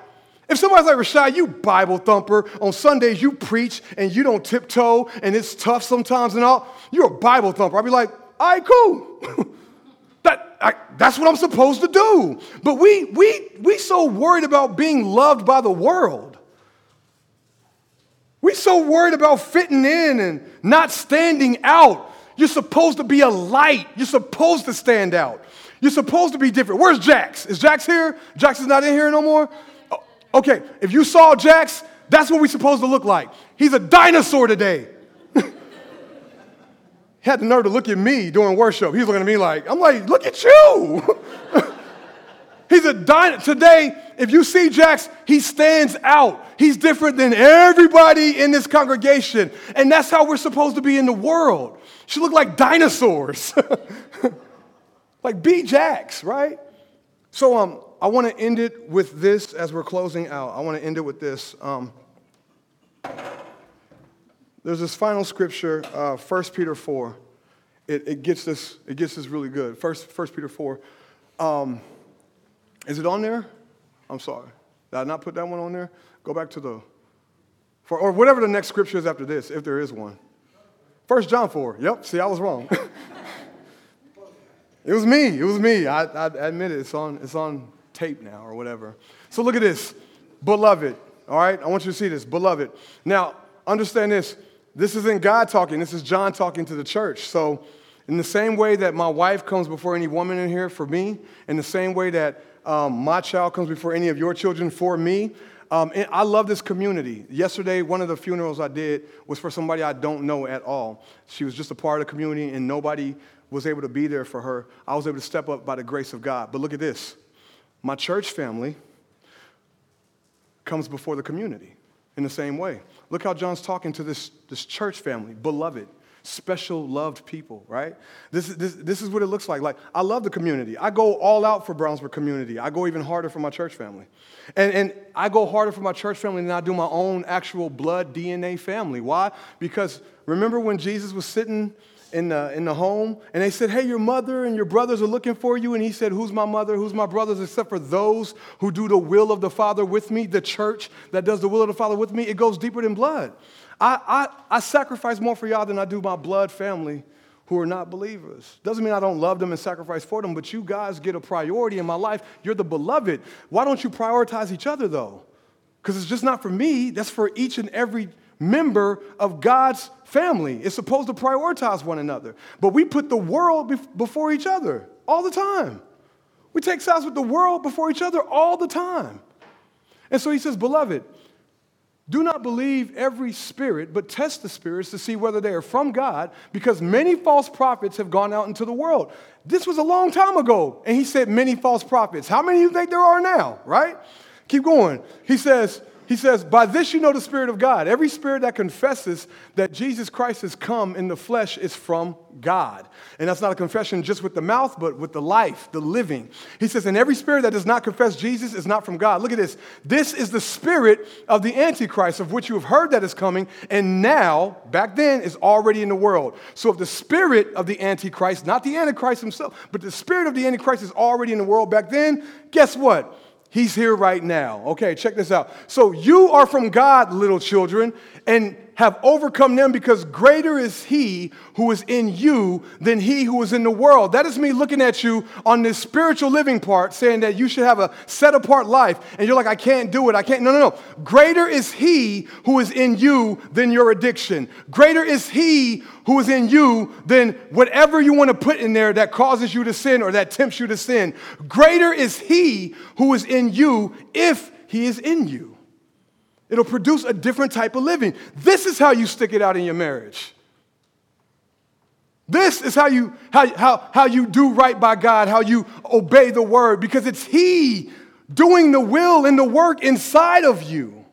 If somebody's like, Rashad, you Bible thumper, on Sundays you preach and you don't tiptoe and it's tough sometimes and all, you're a Bible thumper. I'd be like, all right, cool. that, I, that's what I'm supposed to do. But we, we, we so worried about being loved by the world we're so worried about fitting in and not standing out. You're supposed to be a light. You're supposed to stand out. You're supposed to be different. Where's Jax? Is Jax here? Jax is not in here no more? Okay, if you saw Jax, that's what we're supposed to look like. He's a dinosaur today. he had the nerve to look at me during worship. He's looking at me like, I'm like, look at you. He's a dinosaur. Today, if you see Jax, he stands out. He's different than everybody in this congregation. And that's how we're supposed to be in the world. She look like dinosaurs. like B Jax, right? So um, I want to end it with this as we're closing out. I want to end it with this. Um, there's this final scripture, uh, 1 Peter 4. It, it, gets this, it gets this really good. First, 1 Peter 4. Um, is it on there? I'm sorry. Did I not put that one on there? Go back to the, for, or whatever the next scripture is after this, if there is one. First John 4. Yep, see, I was wrong. it was me. It was me. I, I admit it. It's on, it's on tape now or whatever. So look at this. Beloved. All right? I want you to see this. Beloved. Now, understand this. This isn't God talking. This is John talking to the church. So, in the same way that my wife comes before any woman in here for me, in the same way that um, my child comes before any of your children for me. Um, I love this community. Yesterday, one of the funerals I did was for somebody I don't know at all. She was just a part of the community, and nobody was able to be there for her. I was able to step up by the grace of God. But look at this My church family comes before the community in the same way. Look how John's talking to this, this church family, beloved, special, loved people, right? This, this, this is what it looks like. Like, I love the community. I go all out for Brownsburg community. I go even harder for my church family. And, and I go harder for my church family than I do my own actual blood DNA family. Why? Because remember when Jesus was sitting in the, in the home and they said, Hey, your mother and your brothers are looking for you. And he said, Who's my mother? Who's my brothers? Except for those who do the will of the Father with me, the church that does the will of the Father with me. It goes deeper than blood. I, I, I sacrifice more for y'all than I do my blood family who are not believers. Doesn't mean I don't love them and sacrifice for them, but you guys get a priority in my life. You're the beloved. Why don't you prioritize each other though? Because it's just not for me, that's for each and every member of God's family. It's supposed to prioritize one another. But we put the world before each other all the time. We take sides with the world before each other all the time. And so he says, Beloved, do not believe every spirit, but test the spirits to see whether they are from God, because many false prophets have gone out into the world. This was a long time ago, and he said many false prophets. How many do you think there are now, right? Keep going. He says, he says, By this you know the Spirit of God. Every spirit that confesses that Jesus Christ has come in the flesh is from God. And that's not a confession just with the mouth, but with the life, the living. He says, And every spirit that does not confess Jesus is not from God. Look at this. This is the spirit of the Antichrist, of which you have heard that is coming, and now, back then, is already in the world. So if the spirit of the Antichrist, not the Antichrist himself, but the spirit of the Antichrist is already in the world back then, guess what? He's here right now. Okay, check this out. So you are from God, little children, and have overcome them because greater is he who is in you than he who is in the world. That is me looking at you on this spiritual living part, saying that you should have a set apart life. And you're like, I can't do it. I can't. No, no, no. Greater is he who is in you than your addiction. Greater is he who is in you than whatever you want to put in there that causes you to sin or that tempts you to sin. Greater is he who is in you if he is in you. It'll produce a different type of living. This is how you stick it out in your marriage. This is how you, how, how, how you do right by God, how you obey the word, because it's He doing the will and the work inside of you.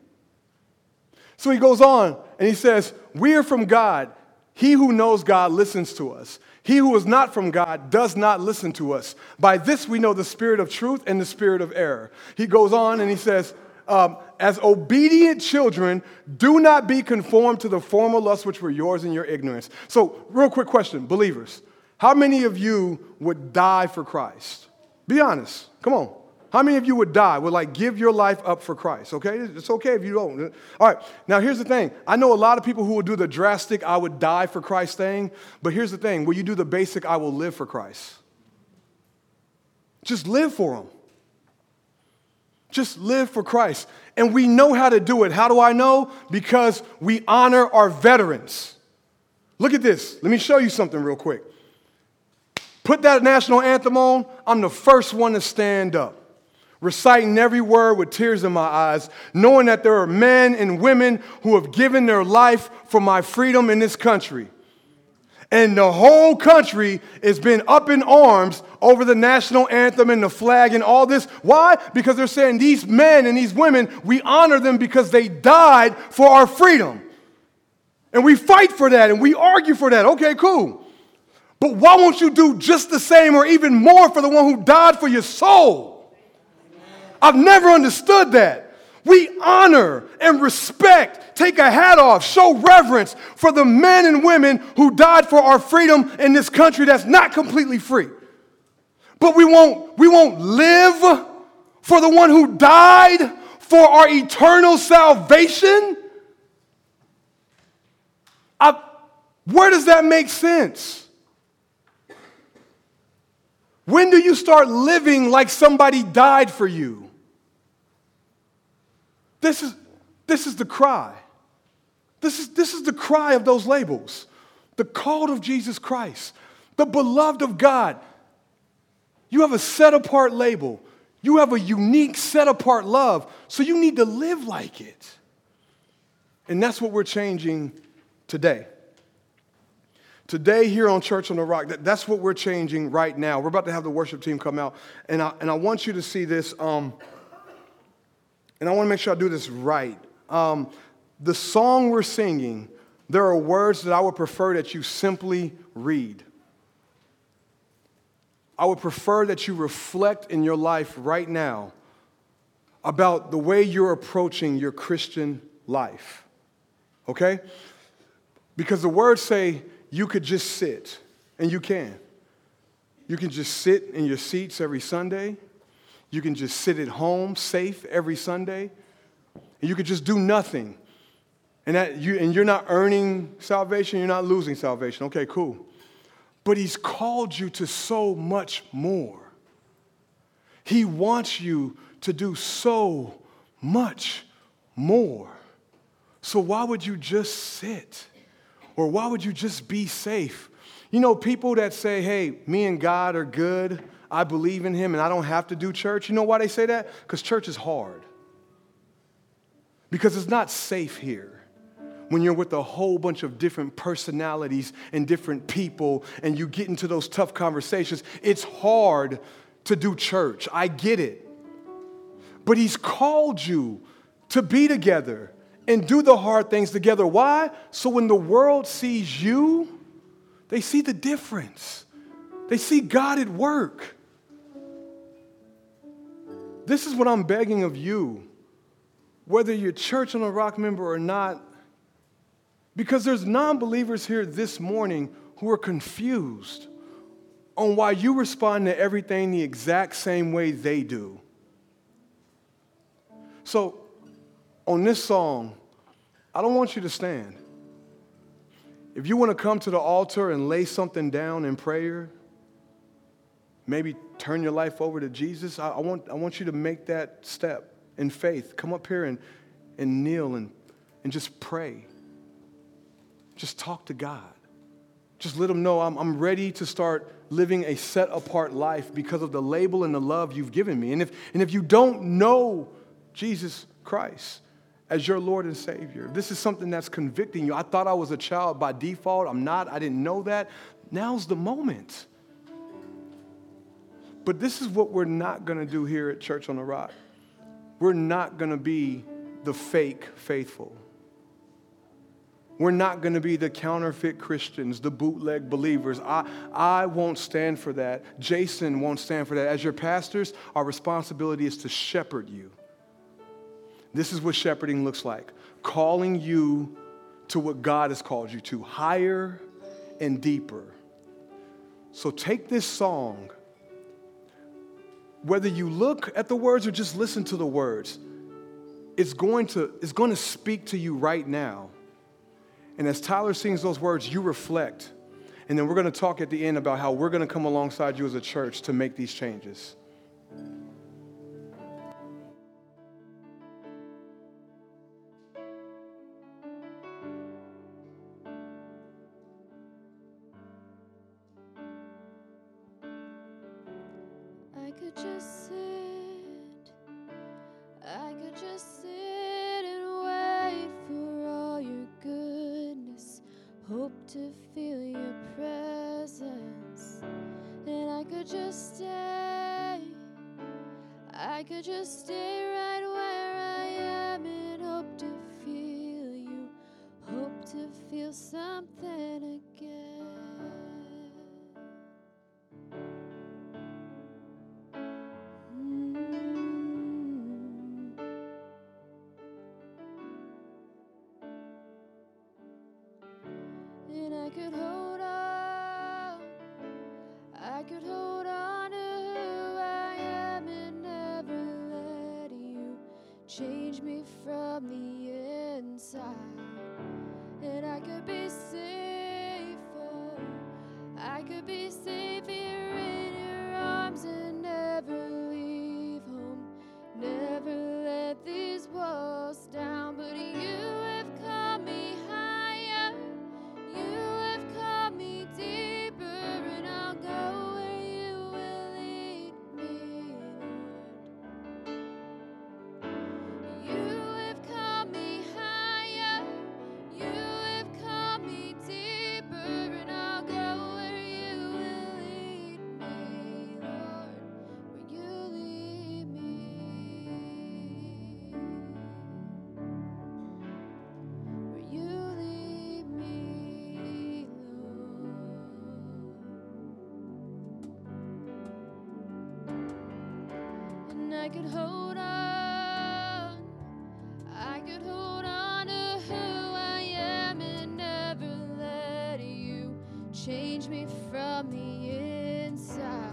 So he goes on and he says, We are from God. He who knows God listens to us. He who is not from God does not listen to us. By this we know the spirit of truth and the spirit of error. He goes on and he says, um, as obedient children, do not be conformed to the former lusts which were yours in your ignorance. So, real quick question, believers, how many of you would die for Christ? Be honest. Come on. How many of you would die, would like give your life up for Christ? Okay? It's okay if you don't. All right. Now, here's the thing. I know a lot of people who will do the drastic, I would die for Christ thing, but here's the thing. Will you do the basic, I will live for Christ? Just live for Him. Just live for Christ. And we know how to do it. How do I know? Because we honor our veterans. Look at this. Let me show you something real quick. Put that national anthem on. I'm the first one to stand up, reciting every word with tears in my eyes, knowing that there are men and women who have given their life for my freedom in this country. And the whole country has been up in arms over the national anthem and the flag and all this. Why? Because they're saying these men and these women, we honor them because they died for our freedom. And we fight for that and we argue for that. Okay, cool. But why won't you do just the same or even more for the one who died for your soul? I've never understood that. We honor and respect, take a hat off, show reverence for the men and women who died for our freedom in this country that's not completely free. But we won't, we won't live for the one who died for our eternal salvation. I, where does that make sense? When do you start living like somebody died for you? This is, this is the cry. This is, this is the cry of those labels. The called of Jesus Christ, the beloved of God. You have a set apart label. You have a unique set apart love. So you need to live like it. And that's what we're changing today. Today, here on Church on the Rock, that, that's what we're changing right now. We're about to have the worship team come out, and I, and I want you to see this, um, and I want to make sure I do this right. Um, the song we're singing, there are words that I would prefer that you simply read. I would prefer that you reflect in your life right now about the way you're approaching your Christian life. Okay? Because the words say you could just sit, and you can. You can just sit in your seats every Sunday. You can just sit at home safe every Sunday. And you could just do nothing. And, that you, and you're not earning salvation, you're not losing salvation. Okay, cool. But He's called you to so much more. He wants you to do so much more. So why would you just sit? Or why would you just be safe? You know, people that say, hey, me and God are good, I believe in Him, and I don't have to do church. You know why they say that? Because church is hard. Because it's not safe here when you're with a whole bunch of different personalities and different people and you get into those tough conversations. It's hard to do church. I get it. But He's called you to be together and do the hard things together. Why? So when the world sees you, they see the difference. They see God at work. This is what I'm begging of you, whether you're church on a rock member or not, because there's non believers here this morning who are confused on why you respond to everything the exact same way they do. So, on this song, I don't want you to stand. If you want to come to the altar and lay something down in prayer, maybe turn your life over to Jesus, I, I, want, I want you to make that step in faith. Come up here and, and kneel and, and just pray. Just talk to God. Just let Him know I'm, I'm ready to start living a set apart life because of the label and the love you've given me. And if, and if you don't know Jesus Christ as your Lord and Savior. This is something that's convicting you. I thought I was a child by default. I'm not. I didn't know that. Now's the moment. But this is what we're not going to do here at Church on the Rock. We're not going to be the fake faithful. We're not going to be the counterfeit Christians, the bootleg believers. I, I won't stand for that. Jason won't stand for that. As your pastors, our responsibility is to shepherd you. This is what shepherding looks like calling you to what God has called you to, higher and deeper. So take this song, whether you look at the words or just listen to the words, it's going to, it's going to speak to you right now. And as Tyler sings those words, you reflect. And then we're going to talk at the end about how we're going to come alongside you as a church to make these changes. I could be here I could hold on. I could hold on to who I am and never let you change me from the inside.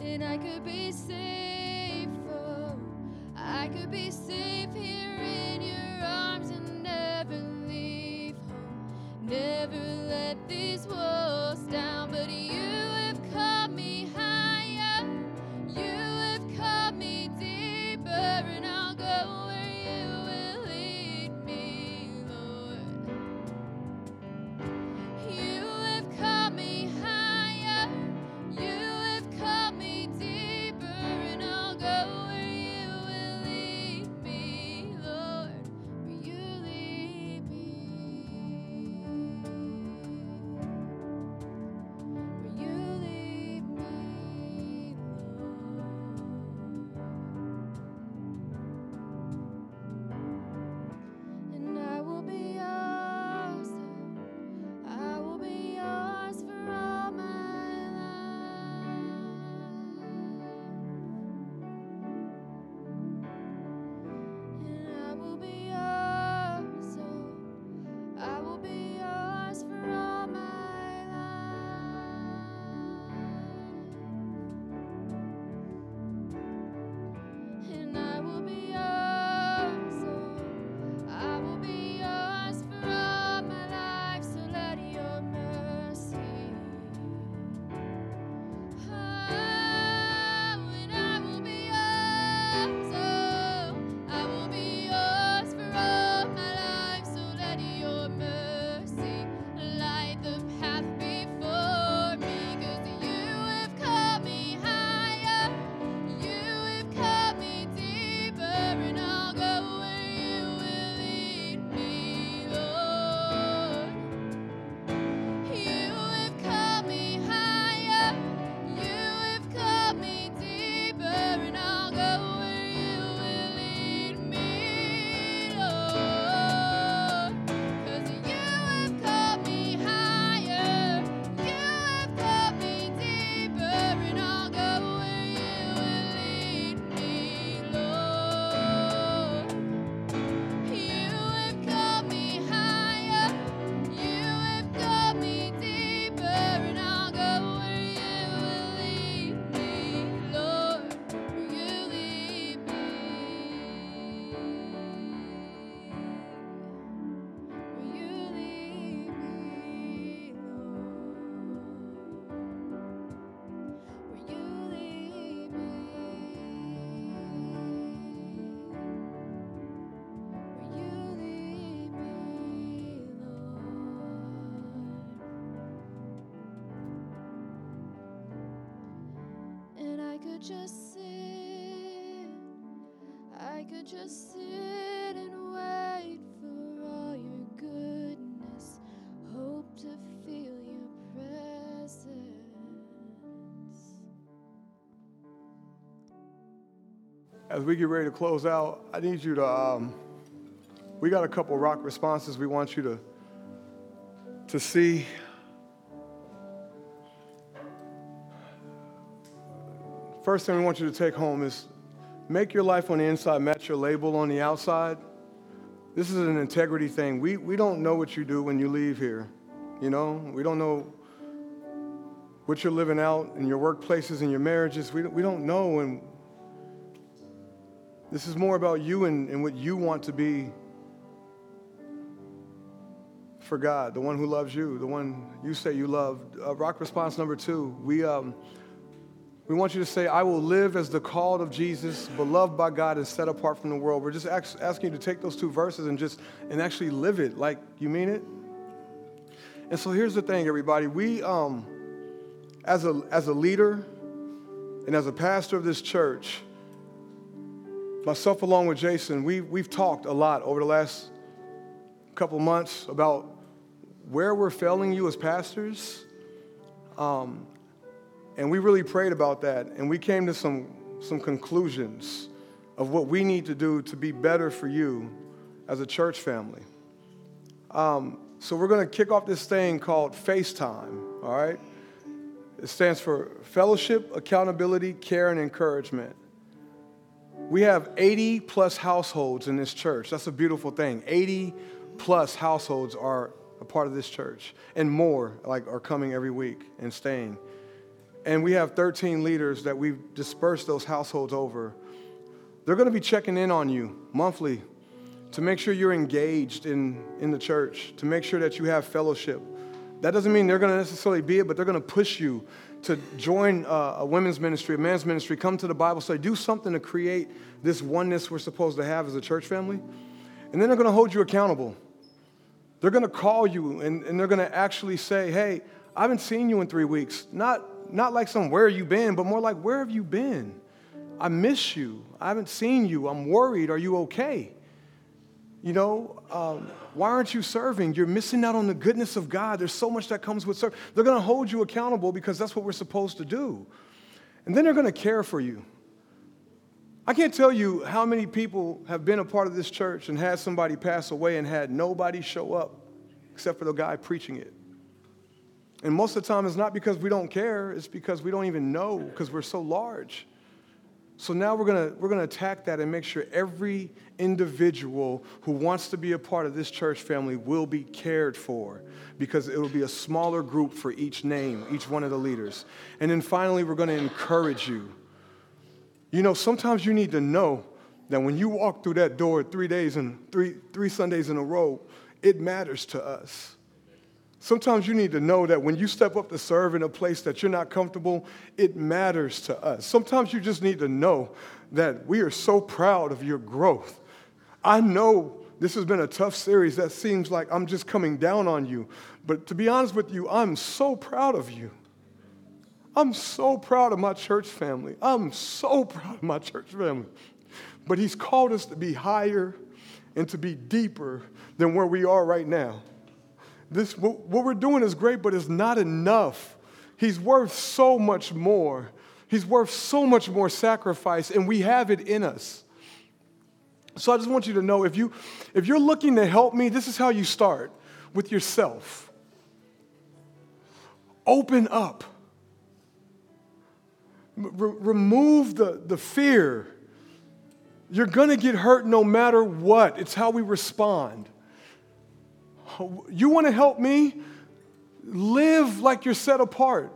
And I could be safer. Oh, I could be safe just sit, I could just sit and wait for all your goodness, hope to feel your presence. As we get ready to close out, I need you to, um, we got a couple rock responses we want you to, to see. First thing we want you to take home is make your life on the inside match your label on the outside. This is an integrity thing. We, we don't know what you do when you leave here. You know, we don't know what you're living out in your workplaces and your marriages. We, we don't know. And this is more about you and, and what you want to be for God, the one who loves you, the one you say you love. Uh, rock response number two, we, um, we want you to say, I will live as the called of Jesus, beloved by God and set apart from the world. We're just ask, asking you to take those two verses and just and actually live it like you mean it. And so here's the thing, everybody. We, um, as a as a leader and as a pastor of this church, myself along with Jason, we, we've talked a lot over the last couple months about where we're failing you as pastors. Um, and we really prayed about that, and we came to some, some conclusions of what we need to do to be better for you as a church family. Um, so we're going to kick off this thing called FaceTime, all right? It stands for Fellowship, Accountability, Care, and Encouragement. We have 80 plus households in this church. That's a beautiful thing. 80 plus households are a part of this church, and more like are coming every week and staying. And we have 13 leaders that we've dispersed those households over. They're going to be checking in on you monthly to make sure you're engaged in, in the church, to make sure that you have fellowship. That doesn't mean they're going to necessarily be it, but they're going to push you to join uh, a women's ministry, a man's ministry, come to the Bible study, do something to create this oneness we're supposed to have as a church family. And then they're going to hold you accountable. They're going to call you and, and they're going to actually say, hey, I haven't seen you in three weeks. Not, not like some where have you been, but more like where have you been? I miss you. I haven't seen you. I'm worried. Are you okay? You know, um, why aren't you serving? You're missing out on the goodness of God. There's so much that comes with serving. They're going to hold you accountable because that's what we're supposed to do. And then they're going to care for you. I can't tell you how many people have been a part of this church and had somebody pass away and had nobody show up except for the guy preaching it. And most of the time, it's not because we don't care, it's because we don't even know because we're so large. So now we're gonna, we're gonna attack that and make sure every individual who wants to be a part of this church family will be cared for because it will be a smaller group for each name, each one of the leaders. And then finally, we're to encourage you. You know, sometimes you need to know that when you walk through that door three days and three, three Sundays in a row, it matters to us. Sometimes you need to know that when you step up to serve in a place that you're not comfortable, it matters to us. Sometimes you just need to know that we are so proud of your growth. I know this has been a tough series that seems like I'm just coming down on you, but to be honest with you, I'm so proud of you. I'm so proud of my church family. I'm so proud of my church family. But He's called us to be higher and to be deeper than where we are right now this, what we're doing is great, but it's not enough. He's worth so much more. He's worth so much more sacrifice, and we have it in us. So I just want you to know if, you, if you're looking to help me, this is how you start with yourself. Open up. R- remove the, the fear. You're to get hurt no matter what. It's how we respond. You want to help me? Live like you're set apart.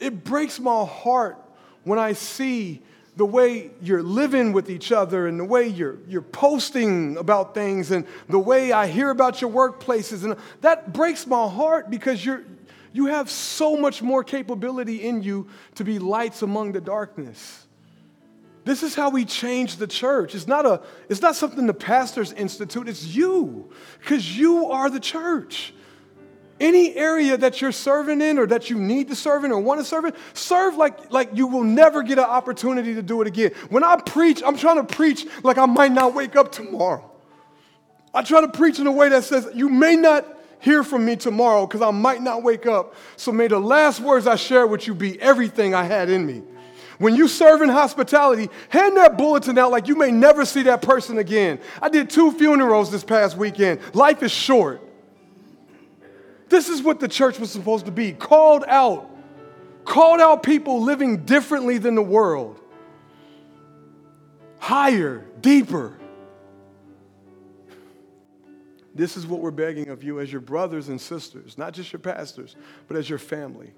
It breaks my heart when I see the way you're living with each other and the way you're, you're posting about things and the way I hear about your workplaces. And that breaks my heart because you're, you have so much more capability in you to be lights among the darkness. This is how we change the church. It's not, a, it's not something the pastors institute, it's you, because you are the church. Any area that you're serving in or that you need to serve in or want to serve in, serve like, like you will never get an opportunity to do it again. When I preach, I'm trying to preach like I might not wake up tomorrow. I try to preach in a way that says, You may not hear from me tomorrow because I might not wake up. So may the last words I share with you be everything I had in me. When you serve in hospitality, hand that bulletin out like you may never see that person again. I did two funerals this past weekend. Life is short. This is what the church was supposed to be called out, called out people living differently than the world, higher, deeper. This is what we're begging of you as your brothers and sisters, not just your pastors, but as your family.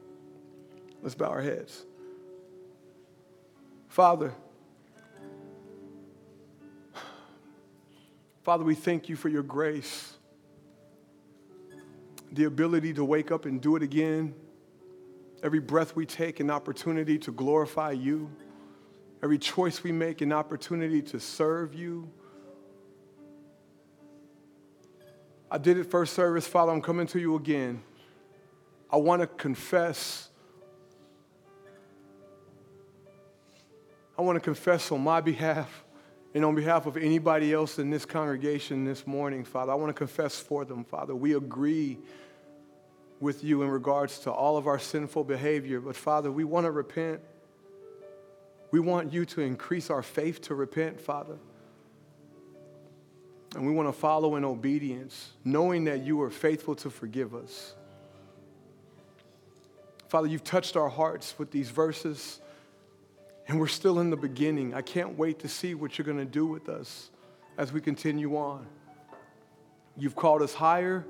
Let's bow our heads. Father, Father, we thank you for your grace, the ability to wake up and do it again. Every breath we take, an opportunity to glorify you. Every choice we make, an opportunity to serve you. I did it first service, Father. I'm coming to you again. I want to confess I want to confess on my behalf and on behalf of anybody else in this congregation this morning, Father. I want to confess for them, Father. We agree with you in regards to all of our sinful behavior, but Father, we want to repent. We want you to increase our faith to repent, Father. And we want to follow in obedience, knowing that you are faithful to forgive us. Father, you've touched our hearts with these verses. And we're still in the beginning. I can't wait to see what you're going to do with us as we continue on. You've called us higher,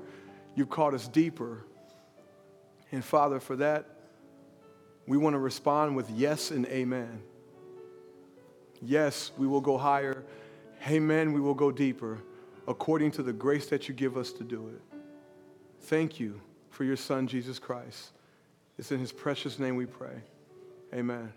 you've called us deeper. And Father, for that, we want to respond with yes and amen. Yes, we will go higher. Amen, we will go deeper according to the grace that you give us to do it. Thank you for your Son, Jesus Christ. It's in his precious name we pray. Amen.